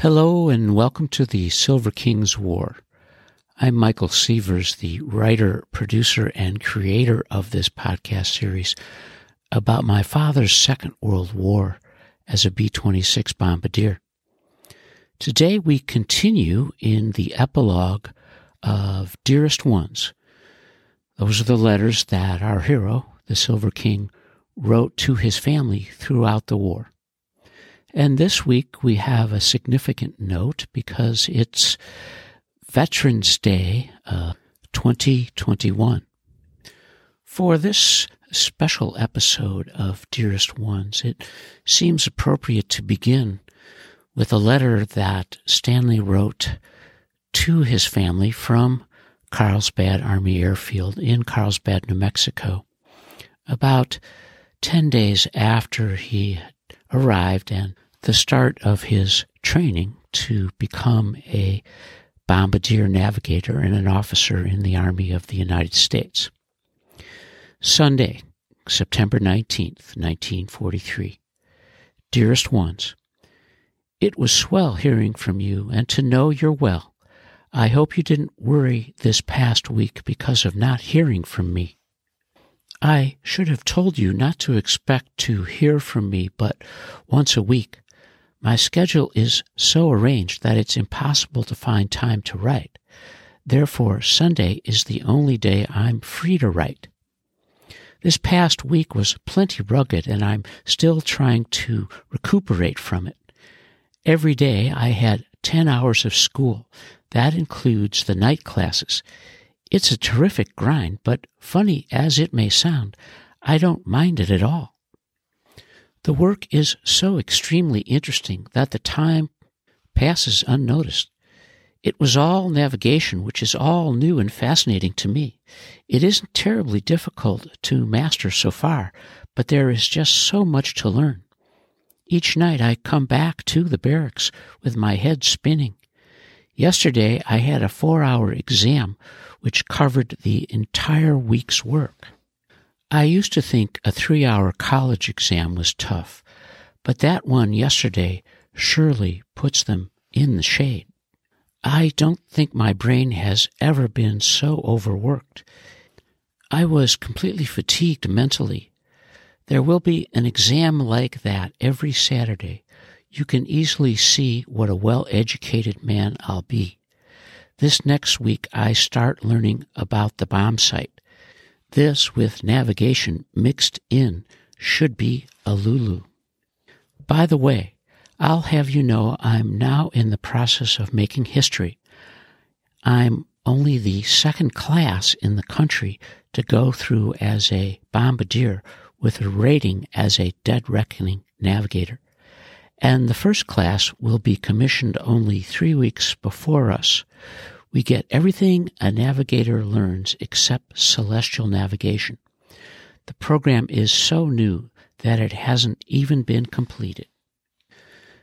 Hello and welcome to the Silver Kings War. I'm Michael Sievers, the writer, producer, and creator of this podcast series about my father's Second World War as a B 26 bombardier. Today we continue in the epilogue of Dearest Ones. Those are the letters that our hero, the Silver King, wrote to his family throughout the war. And this week we have a significant note because it's Veterans Day uh, 2021. For this special episode of Dearest Ones, it seems appropriate to begin with a letter that Stanley wrote to his family from Carlsbad Army Airfield in Carlsbad, New Mexico, about 10 days after he arrived and the start of his training to become a bombardier navigator and an officer in the Army of the United States. Sunday, September 19th, 1943. Dearest ones, it was swell hearing from you and to know you're well. I hope you didn't worry this past week because of not hearing from me. I should have told you not to expect to hear from me but once a week. My schedule is so arranged that it's impossible to find time to write. Therefore, Sunday is the only day I'm free to write. This past week was plenty rugged, and I'm still trying to recuperate from it. Every day I had 10 hours of school. That includes the night classes. It's a terrific grind, but funny as it may sound, I don't mind it at all. The work is so extremely interesting that the time passes unnoticed. It was all navigation, which is all new and fascinating to me. It isn't terribly difficult to master so far, but there is just so much to learn. Each night I come back to the barracks with my head spinning. Yesterday I had a four hour exam which covered the entire week's work. I used to think a three hour college exam was tough, but that one yesterday surely puts them in the shade. I don't think my brain has ever been so overworked. I was completely fatigued mentally. There will be an exam like that every Saturday. You can easily see what a well educated man I'll be. This next week I start learning about the bomb sight. This, with navigation mixed in, should be a Lulu. By the way, I'll have you know I'm now in the process of making history. I'm only the second class in the country to go through as a bombardier with a rating as a dead reckoning navigator. And the first class will be commissioned only three weeks before us. We get everything a navigator learns except celestial navigation. The program is so new that it hasn't even been completed.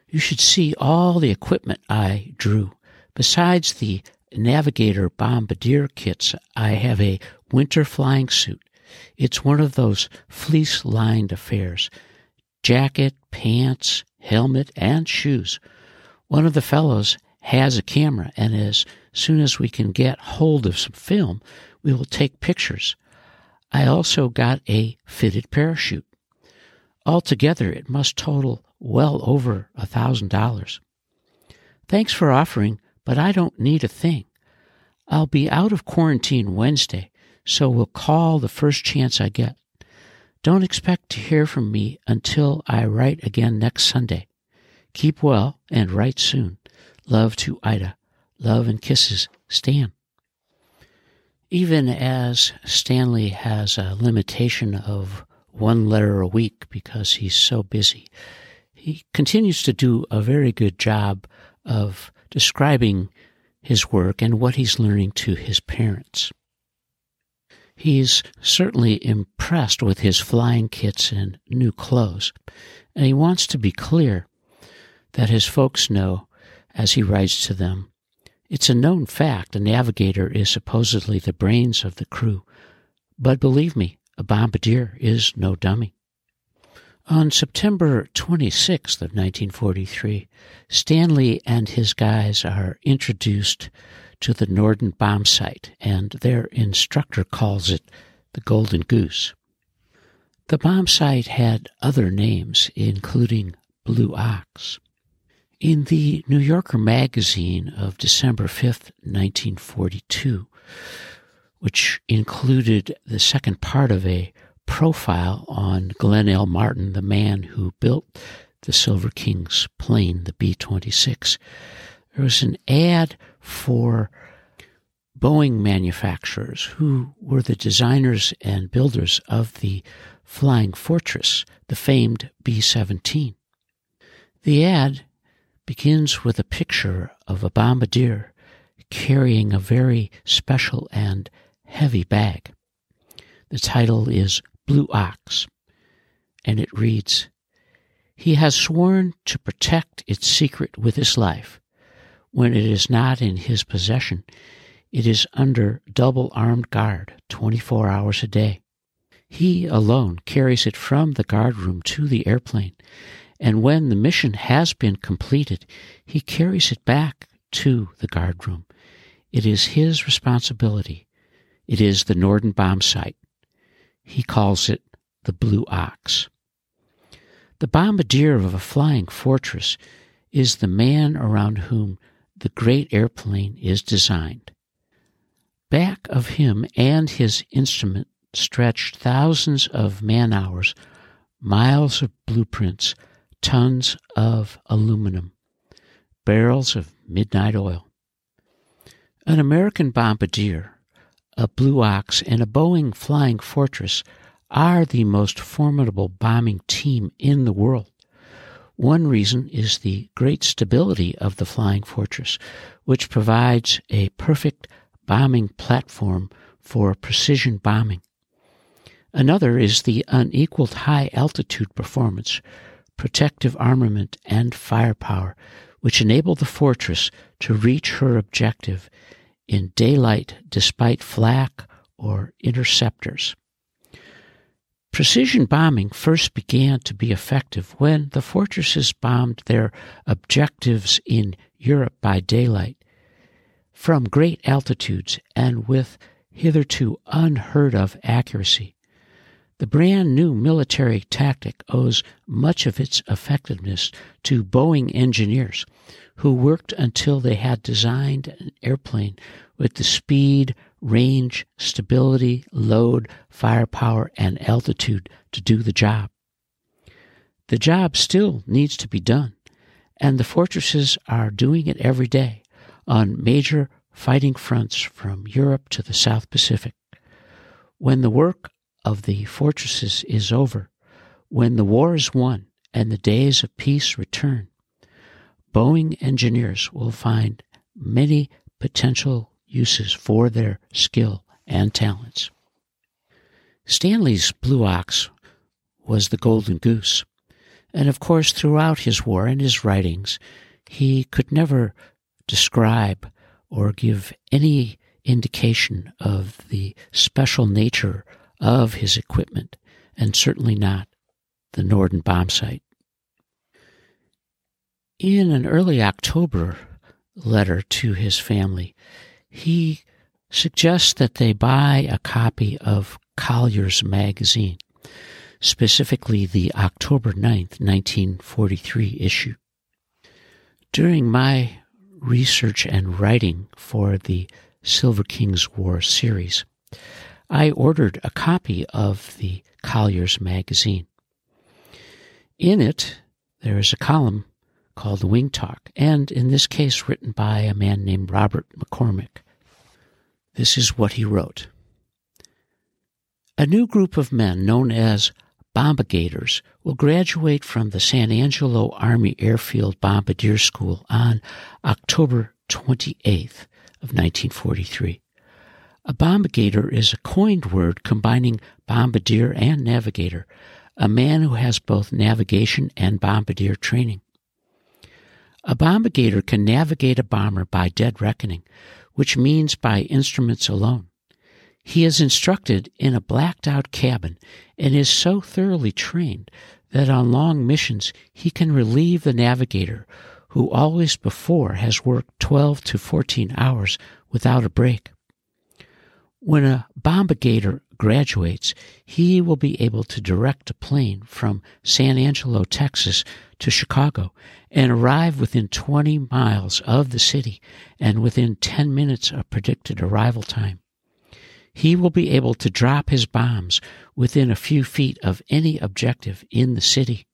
You should see all the equipment I drew. Besides the navigator bombardier kits, I have a winter flying suit. It's one of those fleece lined affairs. Jacket, pants, helmet, and shoes. One of the fellows has a camera, and as soon as we can get hold of some film, we will take pictures. I also got a fitted parachute. Altogether, it must total well over a thousand dollars. Thanks for offering, but I don't need a thing. I'll be out of quarantine Wednesday, so we'll call the first chance I get. Don't expect to hear from me until I write again next Sunday. Keep well and write soon. Love to Ida. Love and kisses, Stan. Even as Stanley has a limitation of one letter a week because he's so busy, he continues to do a very good job of describing his work and what he's learning to his parents. He's certainly impressed with his flying kits and new clothes, and he wants to be clear that his folks know as he writes to them. It's a known fact a navigator is supposedly the brains of the crew, but believe me, a bombardier is no dummy. On September 26th of 1943, Stanley and his guys are introduced to the Norden bomb sight, and their instructor calls it the Golden Goose. The bomb sight had other names, including Blue Ox. In the New Yorker magazine of December 5th, 1942, which included the second part of a profile on Glenn L. Martin, the man who built the Silver King's plane, the B 26. There was an ad for Boeing manufacturers who were the designers and builders of the Flying Fortress, the famed B 17. The ad begins with a picture of a bombardier carrying a very special and heavy bag. The title is Blue Ox, and it reads He has sworn to protect its secret with his life. When it is not in his possession, it is under double armed guard 24 hours a day. He alone carries it from the guardroom to the airplane, and when the mission has been completed, he carries it back to the guardroom. It is his responsibility. It is the Norden bombsight. He calls it the Blue Ox. The bombardier of a flying fortress is the man around whom the great airplane is designed. Back of him and his instrument stretched thousands of man hours, miles of blueprints, tons of aluminum, barrels of midnight oil. An American bombardier a Blue Ox, and a Boeing Flying Fortress are the most formidable bombing team in the world. One reason is the great stability of the Flying Fortress, which provides a perfect bombing platform for precision bombing. Another is the unequaled high altitude performance, protective armament, and firepower, which enable the fortress to reach her objective in daylight despite flak or interceptors. Precision bombing first began to be effective when the fortresses bombed their objectives in Europe by daylight from great altitudes and with hitherto unheard of accuracy. The brand new military tactic owes much of its effectiveness to Boeing engineers who worked until they had designed an airplane with the speed, range, stability, load, firepower, and altitude to do the job. The job still needs to be done, and the fortresses are doing it every day on major fighting fronts from Europe to the South Pacific. When the work of the fortresses is over, when the war is won and the days of peace return, Boeing engineers will find many potential uses for their skill and talents. Stanley's Blue Ox was the golden goose. And of course, throughout his war and his writings, he could never describe or give any indication of the special nature of his equipment, and certainly not the Norden bomb bombsight. In an early October letter to his family, he suggests that they buy a copy of Collier's magazine, specifically the October 9th, 1943 issue. During my research and writing for the Silver King's War series, I ordered a copy of the Collier's magazine. In it, there is a column called Wing Talk, and in this case written by a man named Robert McCormick. This is what he wrote. A new group of men known as bombardiers will graduate from the San Angelo Army Airfield Bombardier School on October 28th of 1943. A bombardier is a coined word combining bombardier and navigator, a man who has both navigation and bombardier training. A bombardier can navigate a bomber by dead reckoning, which means by instruments alone. He is instructed in a blacked out cabin and is so thoroughly trained that on long missions he can relieve the navigator who always before has worked 12 to 14 hours without a break. When a bombardier graduates, he will be able to direct a plane from San Angelo, Texas to Chicago and arrive within 20 miles of the city and within 10 minutes of predicted arrival time. He will be able to drop his bombs within a few feet of any objective in the city.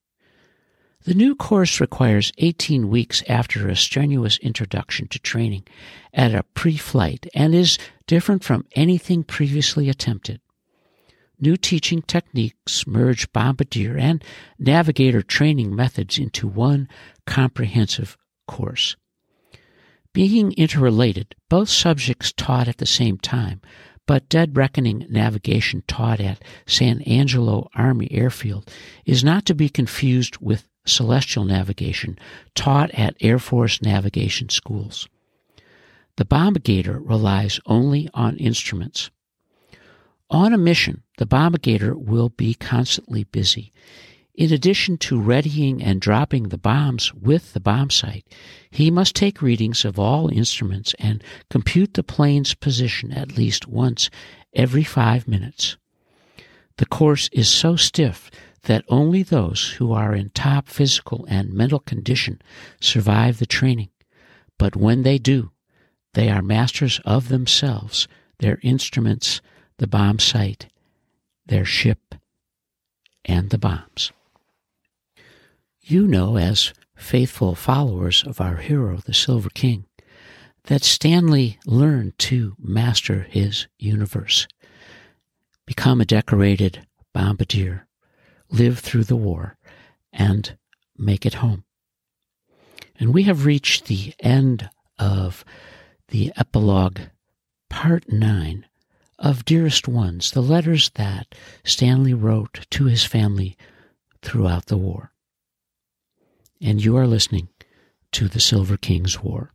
The new course requires 18 weeks after a strenuous introduction to training at a pre-flight and is different from anything previously attempted. New teaching techniques merge bombardier and navigator training methods into one comprehensive course. Being interrelated, both subjects taught at the same time, but Dead Reckoning navigation taught at San Angelo Army Airfield is not to be confused with celestial navigation taught at Air Force navigation schools. The bombardier relies only on instruments. On a mission, the bombardier will be constantly busy. In addition to readying and dropping the bombs with the bomb sight, he must take readings of all instruments and compute the plane's position at least once every five minutes. The course is so stiff that only those who are in top physical and mental condition survive the training. But when they do, they are masters of themselves, their instruments, the bomb sight, their ship, and the bombs. You know, as faithful followers of our hero, the Silver King, that Stanley learned to master his universe, become a decorated bombardier, live through the war, and make it home. And we have reached the end of the epilogue, part nine of Dearest Ones, the letters that Stanley wrote to his family throughout the war. And you are listening to the Silver King's War.